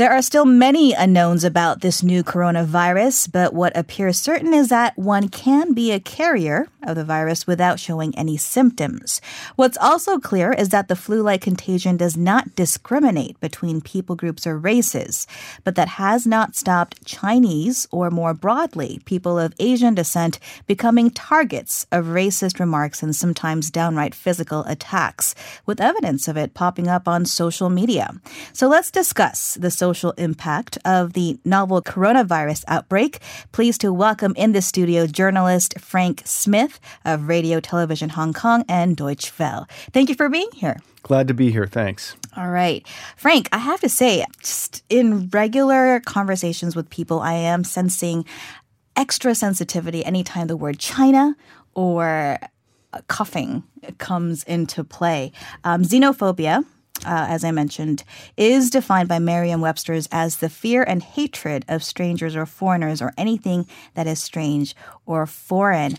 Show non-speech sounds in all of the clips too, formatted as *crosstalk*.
There are still many unknowns about this new coronavirus, but what appears certain is that one can be a carrier of the virus without showing any symptoms. What's also clear is that the flu like contagion does not discriminate between people groups or races, but that has not stopped Chinese, or more broadly, people of Asian descent, becoming targets of racist remarks and sometimes downright physical attacks, with evidence of it popping up on social media. So let's discuss the social social impact of the novel coronavirus outbreak. Pleased to welcome in the studio journalist Frank Smith of Radio Television Hong Kong and Deutsche Welle. Thank you for being here. Glad to be here. Thanks. All right. Frank, I have to say, just in regular conversations with people, I am sensing extra sensitivity anytime the word China or coughing comes into play. Um, xenophobia uh, as I mentioned, is defined by Merriam Webster's as the fear and hatred of strangers or foreigners or anything that is strange or foreign.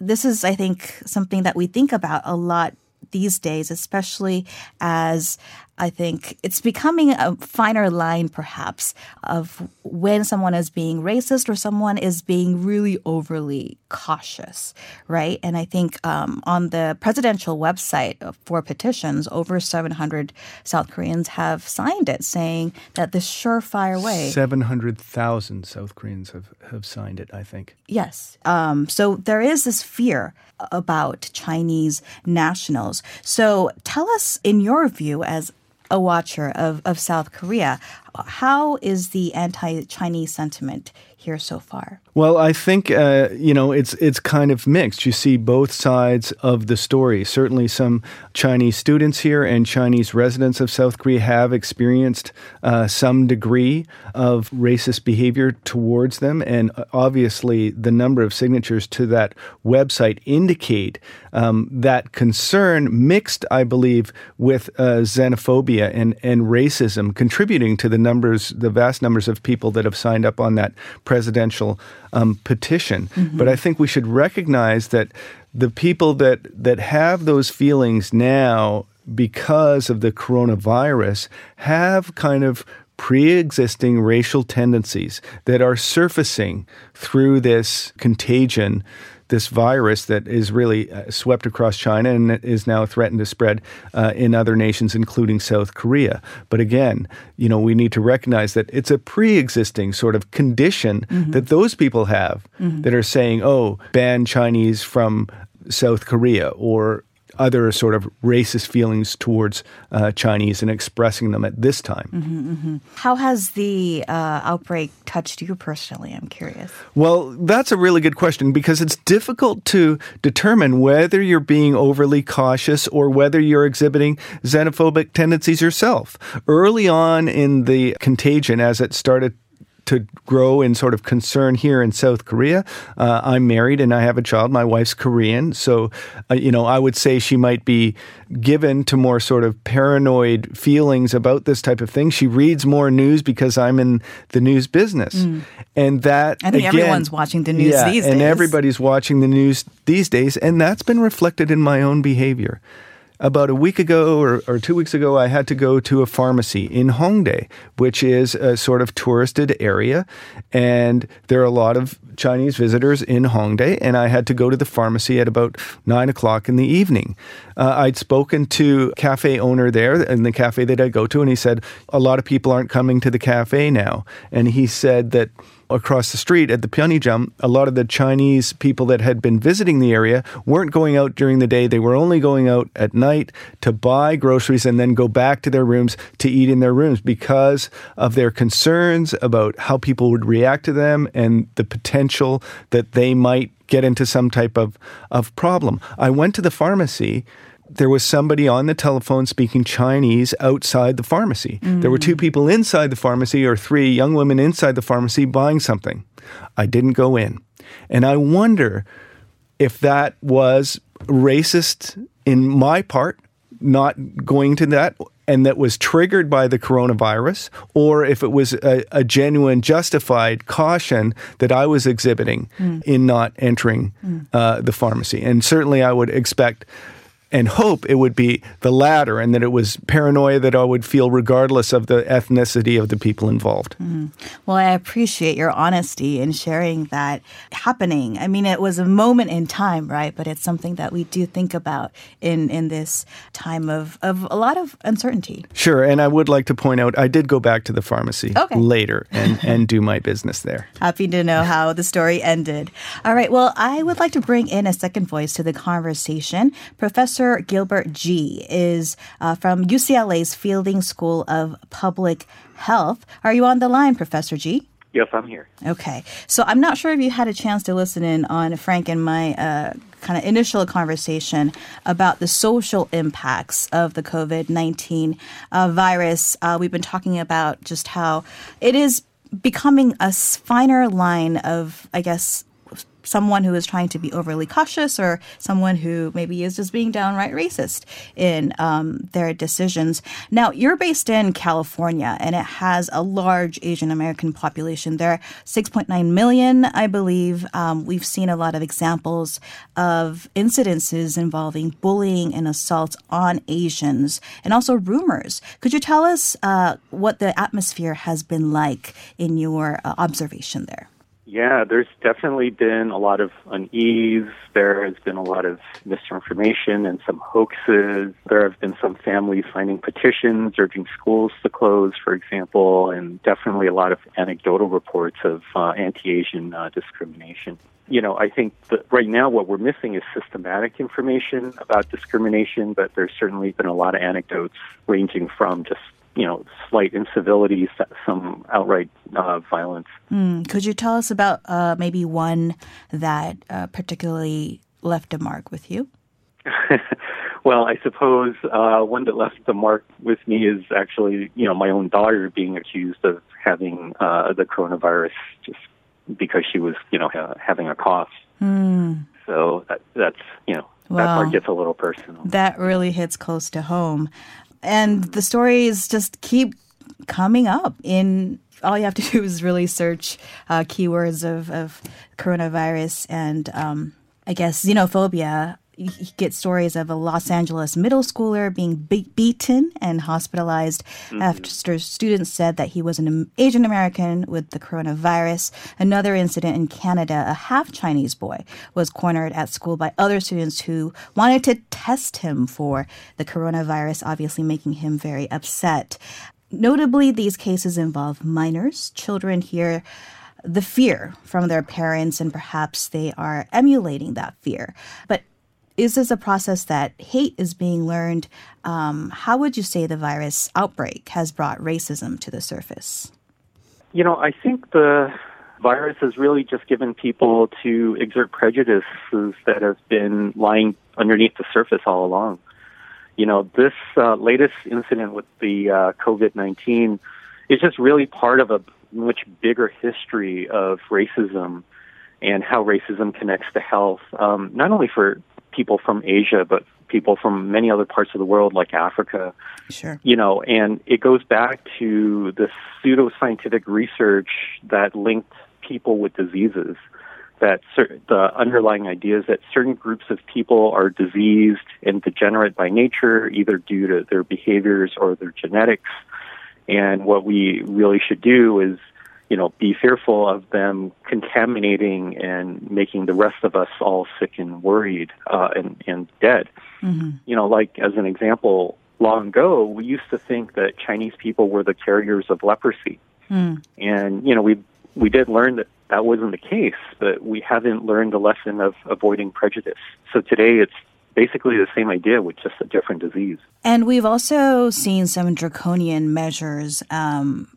This is, I think, something that we think about a lot these days, especially as I think it's becoming a finer line, perhaps, of when someone is being racist or someone is being really overly cautious, right? And I think um, on the presidential website for petitions, over 700 South Koreans have signed it, saying that this surefire way. 700,000 South Koreans have, have signed it, I think. Yes. Um, so there is this fear about Chinese nationals. So tell us, in your view, as a watcher of, of South Korea. How is the anti Chinese sentiment here so far? Well, I think uh, you know it's it's kind of mixed. You see both sides of the story. Certainly, some Chinese students here and Chinese residents of South Korea have experienced uh, some degree of racist behavior towards them, and uh, obviously, the number of signatures to that website indicate um, that concern, mixed, I believe, with uh, xenophobia and and racism, contributing to the numbers, the vast numbers of people that have signed up on that presidential um, petition. Mm-hmm. But I think we should recognize that the people that that have those feelings now because of the coronavirus have kind of pre-existing racial tendencies that are surfacing through this contagion this virus that is really uh, swept across China and is now threatened to spread uh, in other nations, including South Korea. But again, you know, we need to recognize that it's a pre-existing sort of condition mm-hmm. that those people have mm-hmm. that are saying, "Oh, ban Chinese from South Korea," or other sort of racist feelings towards uh, Chinese and expressing them at this time. Mm-hmm, mm-hmm. How has the uh, outbreak touched you personally? I'm curious. Well, that's a really good question because it's difficult to determine whether you're being overly cautious or whether you're exhibiting xenophobic tendencies yourself. Early on in the contagion, as it started to grow in sort of concern here in South Korea. Uh, I'm married and I have a child. My wife's Korean, so uh, you know I would say she might be given to more sort of paranoid feelings about this type of thing. She reads more news because I'm in the news business, mm. and that I think again, everyone's watching the news yeah, these days, and everybody's watching the news these days, and that's been reflected in my own behavior about a week ago or, or, two weeks ago, I had to go to a pharmacy in Hongdae, which is a sort of touristed area. And there are a lot of Chinese visitors in Hongdae. And I had to go to the pharmacy at about nine o'clock in the evening. Uh, I'd spoken to cafe owner there in the cafe that I go to, and he said, a lot of people aren't coming to the cafe now. And he said that across the street at the Pyeongjam, a lot of the Chinese people that had been visiting the area weren't going out during the day. They were only going out at night to buy groceries and then go back to their rooms to eat in their rooms because of their concerns about how people would react to them and the potential that they might get into some type of, of problem. I went to the pharmacy there was somebody on the telephone speaking Chinese outside the pharmacy. Mm. There were two people inside the pharmacy, or three young women inside the pharmacy buying something. I didn't go in. And I wonder if that was racist in my part, not going to that, and that was triggered by the coronavirus, or if it was a, a genuine, justified caution that I was exhibiting mm. in not entering mm. uh, the pharmacy. And certainly I would expect and hope it would be the latter and that it was paranoia that I would feel regardless of the ethnicity of the people involved. Mm-hmm. Well, I appreciate your honesty in sharing that happening. I mean, it was a moment in time, right? But it's something that we do think about in, in this time of, of a lot of uncertainty. Sure. And I would like to point out I did go back to the pharmacy okay. later and, *laughs* and do my business there. Happy to know how the story ended. All right. Well, I would like to bring in a second voice to the conversation. Professor Gilbert Gee is uh, from UCLA's Fielding School of Public Health. Are you on the line, Professor Gee? Yes, I'm here. Okay. So I'm not sure if you had a chance to listen in on Frank and my uh, kind of initial conversation about the social impacts of the COVID 19 uh, virus. Uh, we've been talking about just how it is becoming a finer line of, I guess, someone who is trying to be overly cautious or someone who maybe is just being downright racist in um, their decisions. Now, you're based in California and it has a large Asian American population. There are 6.9 million, I believe. Um, we've seen a lot of examples of incidences involving bullying and assaults on Asians and also rumors. Could you tell us uh, what the atmosphere has been like in your uh, observation there? Yeah, there's definitely been a lot of unease. There has been a lot of misinformation and some hoaxes. There have been some families signing petitions urging schools to close, for example, and definitely a lot of anecdotal reports of uh, anti-Asian uh, discrimination. You know, I think that right now what we're missing is systematic information about discrimination, but there's certainly been a lot of anecdotes ranging from just you know, slight incivilities, some outright uh, violence. Mm. Could you tell us about uh, maybe one that uh, particularly left a mark with you? *laughs* well, I suppose uh, one that left the mark with me is actually, you know, my own daughter being accused of having uh, the coronavirus just because she was, you know, ha- having a cough. Mm. So that, that's, you know, that part gets a little personal. That really hits close to home and the stories just keep coming up in all you have to *laughs* do is really search uh, keywords of, of coronavirus and um, I guess xenophobia you get stories of a Los Angeles middle schooler being be- beaten and hospitalized mm-hmm. after students said that he was an Asian American with the coronavirus. Another incident in Canada, a half Chinese boy was cornered at school by other students who wanted to test him for the coronavirus, obviously making him very upset. Notably, these cases involve minors. Children hear the fear from their parents, and perhaps they are emulating that fear. But is this a process that hate is being learned? Um, how would you say the virus outbreak has brought racism to the surface? You know, I think the virus has really just given people to exert prejudices that have been lying underneath the surface all along. You know, this uh, latest incident with the uh, COVID 19 is just really part of a much bigger history of racism and how racism connects to health, um, not only for people from Asia, but people from many other parts of the world, like Africa. Sure. You know, and it goes back to the pseudoscientific research that linked people with diseases. That cer- the underlying idea is that certain groups of people are diseased and degenerate by nature, either due to their behaviors or their genetics. And what we really should do is you know, be fearful of them contaminating and making the rest of us all sick and worried uh, and, and dead. Mm-hmm. You know, like as an example, long ago, we used to think that Chinese people were the carriers of leprosy. Mm. And, you know, we, we did learn that that wasn't the case, but we haven't learned the lesson of avoiding prejudice. So today it's basically the same idea with just a different disease. And we've also seen some draconian measures um,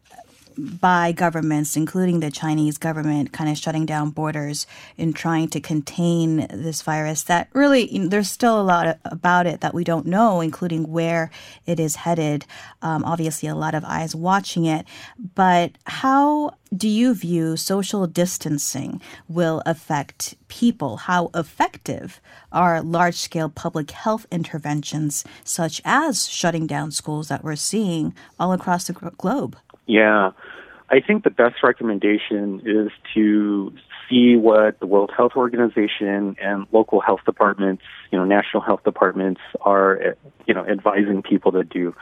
by governments, including the Chinese government, kind of shutting down borders in trying to contain this virus. That really, you know, there's still a lot about it that we don't know, including where it is headed. Um, obviously, a lot of eyes watching it. But how do you view social distancing will affect people? How effective are large scale public health interventions, such as shutting down schools that we're seeing all across the globe? Yeah. I think the best recommendation is to see what the World Health Organization and local health departments, you know, national health departments are, you know, advising people to do.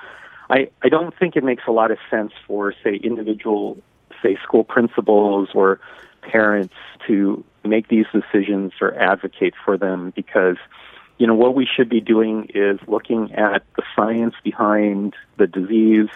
I, I don't think it makes a lot of sense for, say, individual, say, school principals or parents to make these decisions or advocate for them because, you know, what we should be doing is looking at the science behind the disease,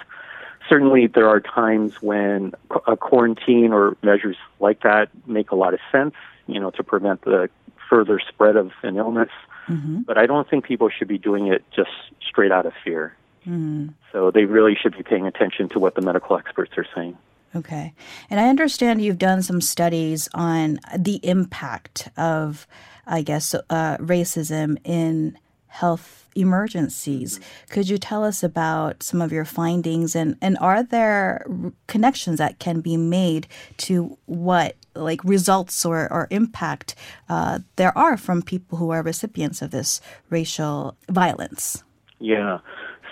certainly there are times when a quarantine or measures like that make a lot of sense, you know, to prevent the further spread of an illness. Mm-hmm. But I don't think people should be doing it just straight out of fear. Mm-hmm. So they really should be paying attention to what the medical experts are saying. Okay. And I understand you've done some studies on the impact of, I guess, uh, racism in health emergencies. Could you tell us about some of your findings and, and are there connections that can be made to what like results or, or impact uh, there are from people who are recipients of this racial violence? Yeah.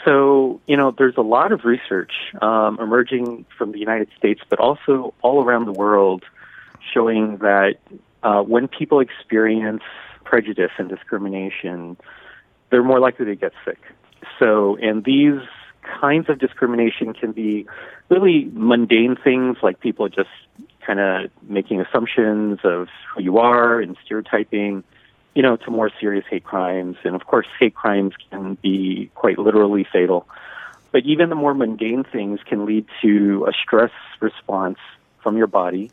So, you know, there's a lot of research um, emerging from the United States, but also all around the world showing that uh, when people experience prejudice and discrimination, they're more likely to get sick. So, and these kinds of discrimination can be really mundane things like people just kind of making assumptions of who you are and stereotyping, you know, to more serious hate crimes. And of course, hate crimes can be quite literally fatal. But even the more mundane things can lead to a stress response from your body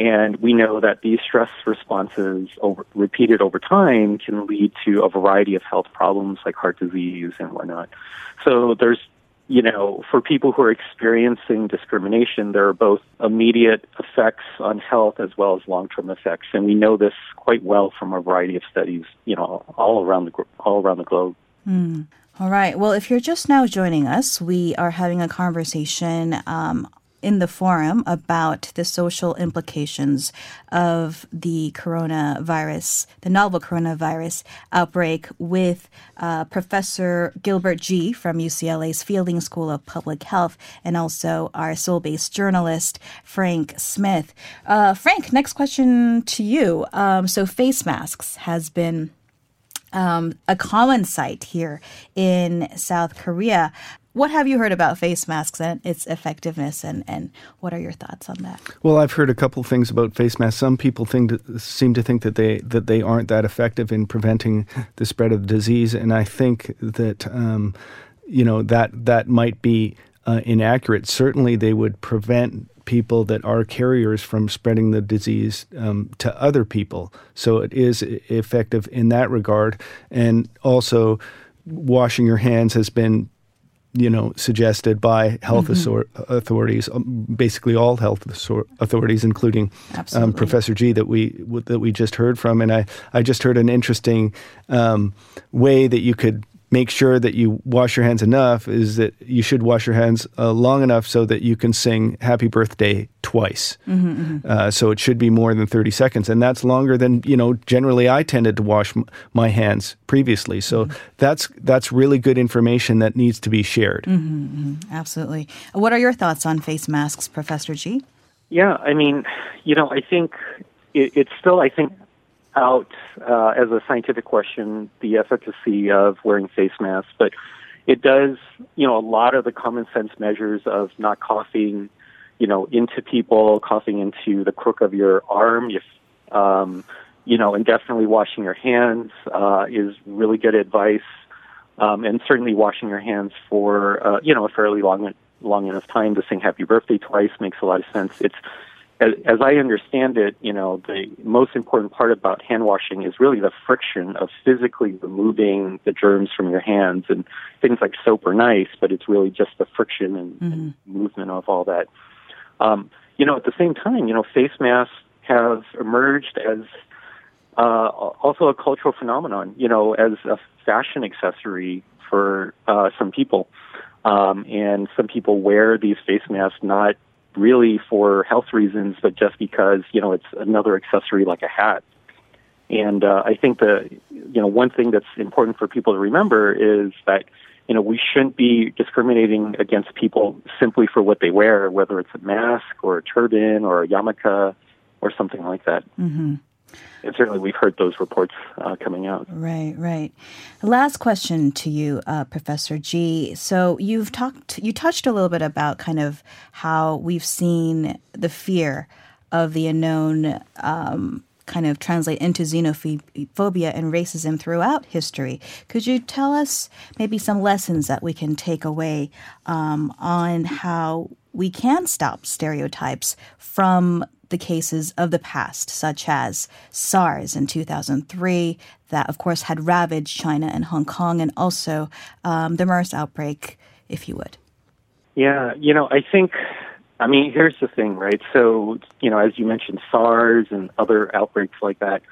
and we know that these stress responses, over, repeated over time, can lead to a variety of health problems like heart disease and whatnot. So there's, you know, for people who are experiencing discrimination, there are both immediate effects on health as well as long-term effects, and we know this quite well from a variety of studies, you know, all around the all around the globe. Mm. All right. Well, if you're just now joining us, we are having a conversation um, in the forum about the social implications of the coronavirus, the novel coronavirus outbreak, with uh, Professor Gilbert Gee. from UCLA's Fielding School of Public Health and also our Seoul based journalist, Frank Smith. Uh, Frank, next question to you. Um, so, face masks has been um, a common sight here in South Korea. What have you heard about face masks and its effectiveness, and, and what are your thoughts on that? Well, I've heard a couple things about face masks. Some people think seem to think that they that they aren't that effective in preventing *laughs* the spread of the disease, and I think that um, you know that that might be uh, inaccurate. Certainly, they would prevent people that are carriers from spreading the disease um, to other people. So it is effective in that regard, and also washing your hands has been you know, suggested by health mm-hmm. authorities, um, basically all health authorities, including um, Professor Gee that we that we just heard from. And I, I just heard an interesting um, way that you could make sure that you wash your hands enough is that you should wash your hands uh, long enough so that you can sing happy birthday twice mm-hmm, mm-hmm. Uh, so it should be more than 30 seconds and that's longer than you know generally i tended to wash m- my hands previously so mm-hmm. that's that's really good information that needs to be shared mm-hmm, mm-hmm. absolutely what are your thoughts on face masks professor Gee yeah i mean you know i think it, it's still i think out uh, as a scientific question the efficacy of wearing face masks, but it does, you know, a lot of the common sense measures of not coughing, you know, into people, coughing into the crook of your arm, if, um, you know, and definitely washing your hands uh, is really good advice, um, and certainly washing your hands for, uh, you know, a fairly long long enough time to sing happy birthday twice makes a lot of sense. It's as, as I understand it, you know, the most important part about hand washing is really the friction of physically removing the germs from your hands. And things like soap are nice, but it's really just the friction and, mm-hmm. and movement of all that. Um, you know, at the same time, you know, face masks have emerged as uh, also a cultural phenomenon. You know, as a fashion accessory for uh, some people. Um, and some people wear these face masks not really for health reasons, but just because you know it's another accessory like a hat. And uh, I think the you know one thing that's important for people to remember is that you know, we shouldn't be discriminating against people simply for what they wear, whether it's a mask or a turban or a yarmulke or something like that. Mm-hmm. And certainly we've heard those reports uh, coming out. Right, right. Last question to you, uh, Professor Gee. So you've talked, you touched a little bit about kind of how we've seen the fear of the unknown um, kind of translate into xenophobia and racism throughout history. Could you tell us maybe some lessons that we can take away um, on how we can stop stereotypes from the cases of the past, such as SARS in 2003, that of course had ravaged China and Hong Kong, and also um, the MERS outbreak, if you would? Yeah, you know, I think I mean, here's the thing, right? So, you know, as you mentioned, SARS and other outbreaks like that,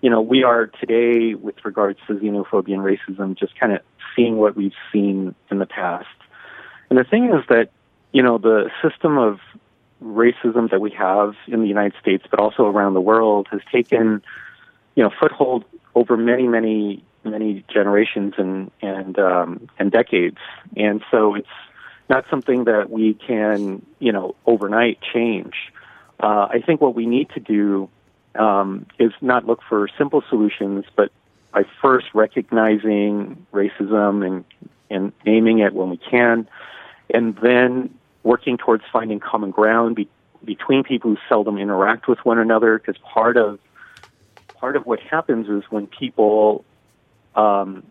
you know, we are today, with regards to xenophobia and racism, just kind of seeing what we've seen in the past. And the thing is that, you know, the system of racism that we have in the United States, but also around the world, has taken, you know, foothold over many, many, many generations and and um, and decades. And so it's not something that we can, you know, overnight change. Uh, I think what we need to do um, is not look for simple solutions, but by first recognizing racism and and naming it when we can, and then working towards finding common ground be- between people who seldom interact with one another. Because part of part of what happens is when people um,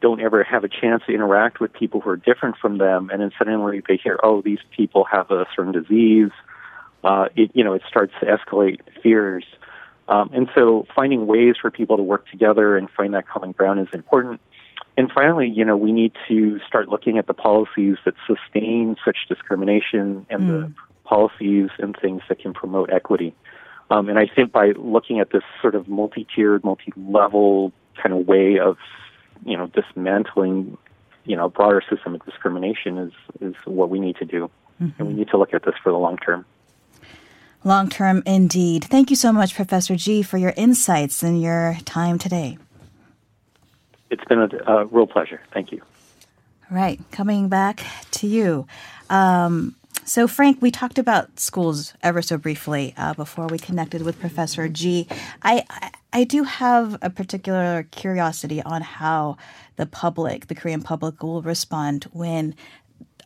don't ever have a chance to interact with people who are different from them, and then suddenly they hear, "Oh, these people have a certain disease." Uh, it you know it starts to escalate fears, um, and so finding ways for people to work together and find that common ground is important. And finally, you know, we need to start looking at the policies that sustain such discrimination and mm. the policies and things that can promote equity. Um, and I think by looking at this sort of multi-tiered, multi-level kind of way of you know, dismantling, you know, broader system of discrimination is is what we need to do, mm-hmm. and we need to look at this for the long term. Long term, indeed. Thank you so much, Professor Gee, for your insights and your time today. It's been a, a real pleasure. Thank you. All right, coming back to you. Um, so, Frank, we talked about schools ever so briefly uh, before we connected with Professor Gee. I, I do have a particular curiosity on how the public, the Korean public, will respond when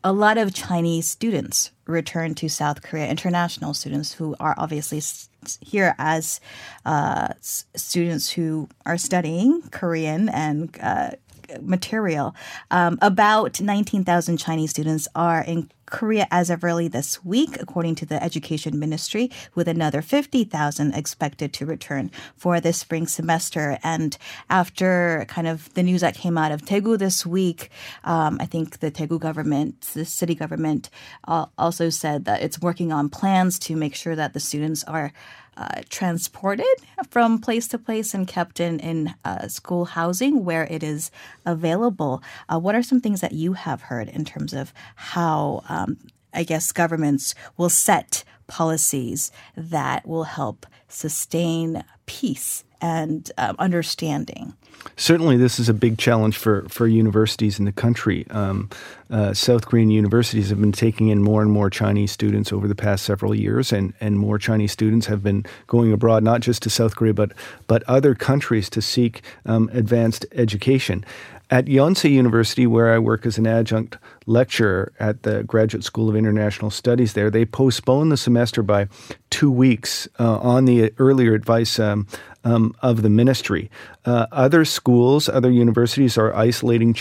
a lot of Chinese students return to South Korea, international students who are obviously here as uh, students who are studying Korean and uh, material. Um, about 19,000 Chinese students are in Korea as of early this week, according to the Education Ministry, with another 50,000 expected to return for this spring semester. And after kind of the news that came out of Daegu this week, um, I think the Daegu government, the city government, uh, also said that it's working on plans to make sure that the students are uh, transported from place to place and kept in in uh, school housing where it is available. Uh, what are some things that you have heard in terms of how um, I guess governments will set policies that will help sustain peace and um, understanding. Certainly, this is a big challenge for, for universities in the country. Um, uh, South Korean universities have been taking in more and more Chinese students over the past several years, and, and more Chinese students have been going abroad, not just to South Korea, but, but other countries to seek um, advanced education. At Yonsei University, where I work as an adjunct lecturer at the Graduate School of International Studies there, they postponed the semester by two weeks uh, on the earlier advice um, um, of the ministry. Uh, other schools, other universities are isolating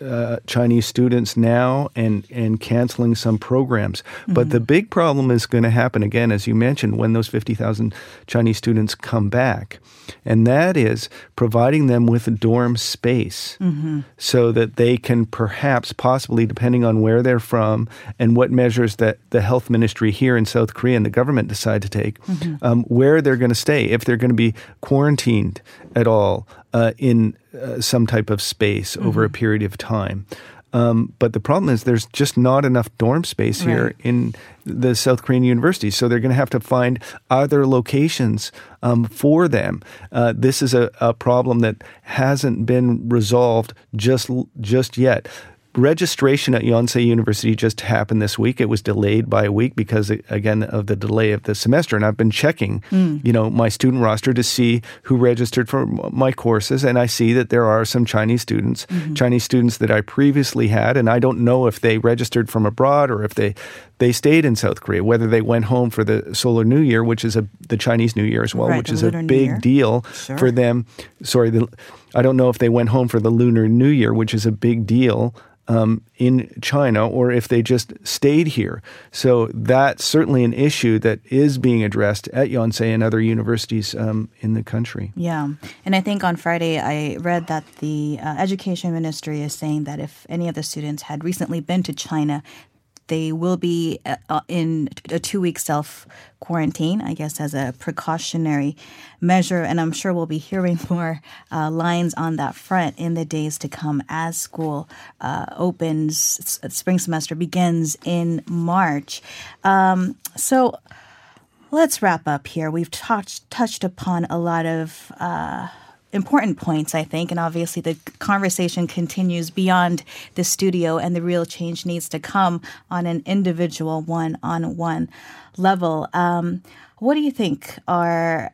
uh, Chinese students now and and canceling some programs. Mm-hmm. But the big problem is going to happen again, as you mentioned, when those fifty thousand Chinese students come back, and that is providing them with a dorm space mm-hmm. so that they can perhaps, possibly, depending on where they're from and what measures that the health ministry here in South Korea and the government decide to take, mm-hmm. um, where they're going to stay, if they're going to be quarantined at all uh, in uh, some type of space mm-hmm. over a period of time. Um, but the problem is there's just not enough dorm space right. here in the South Korean universities. So they're going to have to find other locations um, for them. Uh, this is a, a, problem that hasn't been resolved just just yet. Registration at Yonsei University just happened this week. It was delayed by a week because, again, of the delay of the semester. And I've been checking, mm. you know, my student roster to see who registered for my courses, and I see that there are some Chinese students, mm-hmm. Chinese students that I previously had, and I don't know if they registered from abroad or if they they stayed in South Korea, whether they went home for the Solar New Year, which is a the Chinese New Year as well, right, which is a big deal sure. for them. Sorry, the, I don't know if they went home for the Lunar New Year, which is a big deal um, in China or if they just stayed here. So that's certainly an issue that is being addressed at Yonsei and other universities um, in the country. Yeah. And I think on Friday I read that the uh, education ministry is saying that if any of the students had recently been to China, they will be uh, uh, in a two week self quarantine, I guess, as a precautionary measure. And I'm sure we'll be hearing *laughs* more uh, lines on that front in the days to come as school uh, opens, spring semester begins in March. Um, so let's wrap up here. We've touched, touched upon a lot of uh, important points, I think. And obviously, the conversation continues beyond the studio, and the real change needs to come on an individual, one on one level. Um, what do you think are,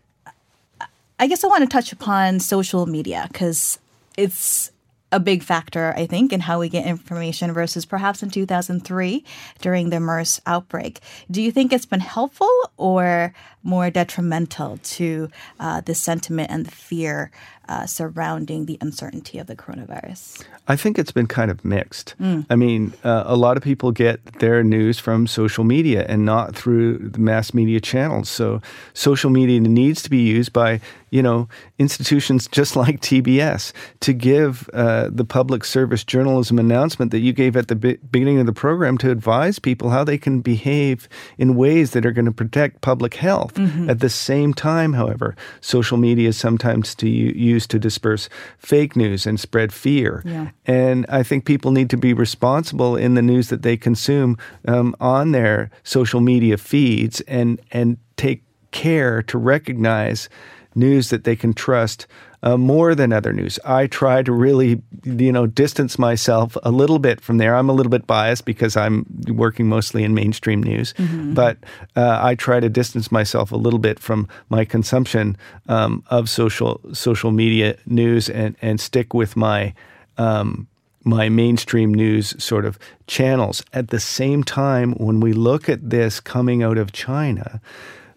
I guess I want to touch upon social media because it's a big factor, I think, in how we get information versus perhaps in 2003 during the MERS outbreak. Do you think it's been helpful or more detrimental to uh, the sentiment and the fear uh, surrounding the uncertainty of the coronavirus? I think it's been kind of mixed. Mm. I mean, uh, a lot of people get their news from social media and not through the mass media channels. So, social media needs to be used by you know institutions just *laughs* like TBS to give uh, the public service journalism announcement that you gave at the be- beginning of the program to advise people how they can behave in ways that are going to protect public health. Mm-hmm. At the same time, however, social media is sometimes to use used to disperse fake news and spread fear. Yeah. And I think people need to be responsible in the news that they consume um, on their social media feeds and and take care to recognize news that they can trust uh, more than other news. I try to really, you know, distance myself a little bit from there. I'm a little bit biased because I'm working mostly in mainstream news, mm-hmm. but uh, I try to distance myself a little bit from my consumption um, of social social media news and and stick with my. Um, my mainstream news sort of channels. At the same time, when we look at this coming out of China,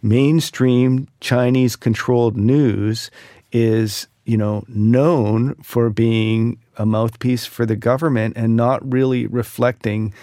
mainstream Chinese controlled news is you know, known for being a mouthpiece for the government and not really reflecting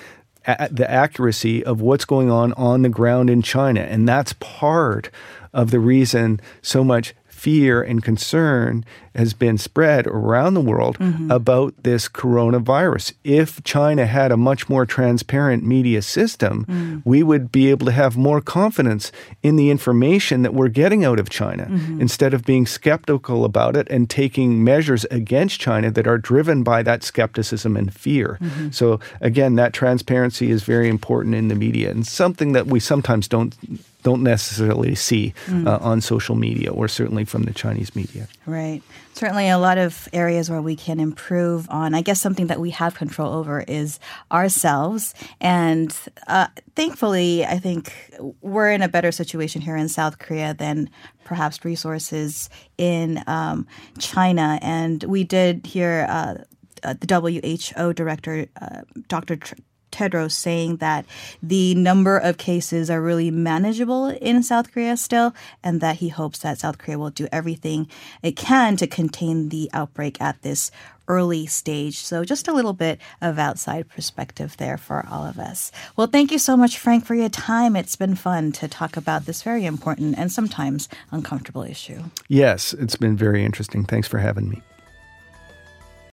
the accuracy of what's going on on the ground in China. And that's part of the reason so much fear and concern has been spread around the world mm-hmm. about this coronavirus. If China had a much more transparent media system, mm. we would be able to have more confidence in the information that we're getting out of China mm-hmm. instead of being skeptical about it and taking measures against China that are driven by that skepticism and fear. Mm-hmm. So, again, that transparency is very important in the media and something that we sometimes don't don't necessarily see mm. uh, on social media or certainly from the Chinese media. Right. Certainly, a lot of areas where we can improve on. I guess something that we have control over is ourselves. And uh, thankfully, I think we're in a better situation here in South Korea than perhaps resources in um, China. And we did hear uh, uh the WHO director, uh, Dr. Tedros saying that the number of cases are really manageable in South Korea still, and that he hopes that South Korea will do everything it can to contain the outbreak at this early stage. So, just a little bit of outside perspective there for all of us. Well, thank you so much, Frank, for your time. It's been fun to talk about this very important and sometimes uncomfortable issue. Yes, it's been very interesting. Thanks for having me.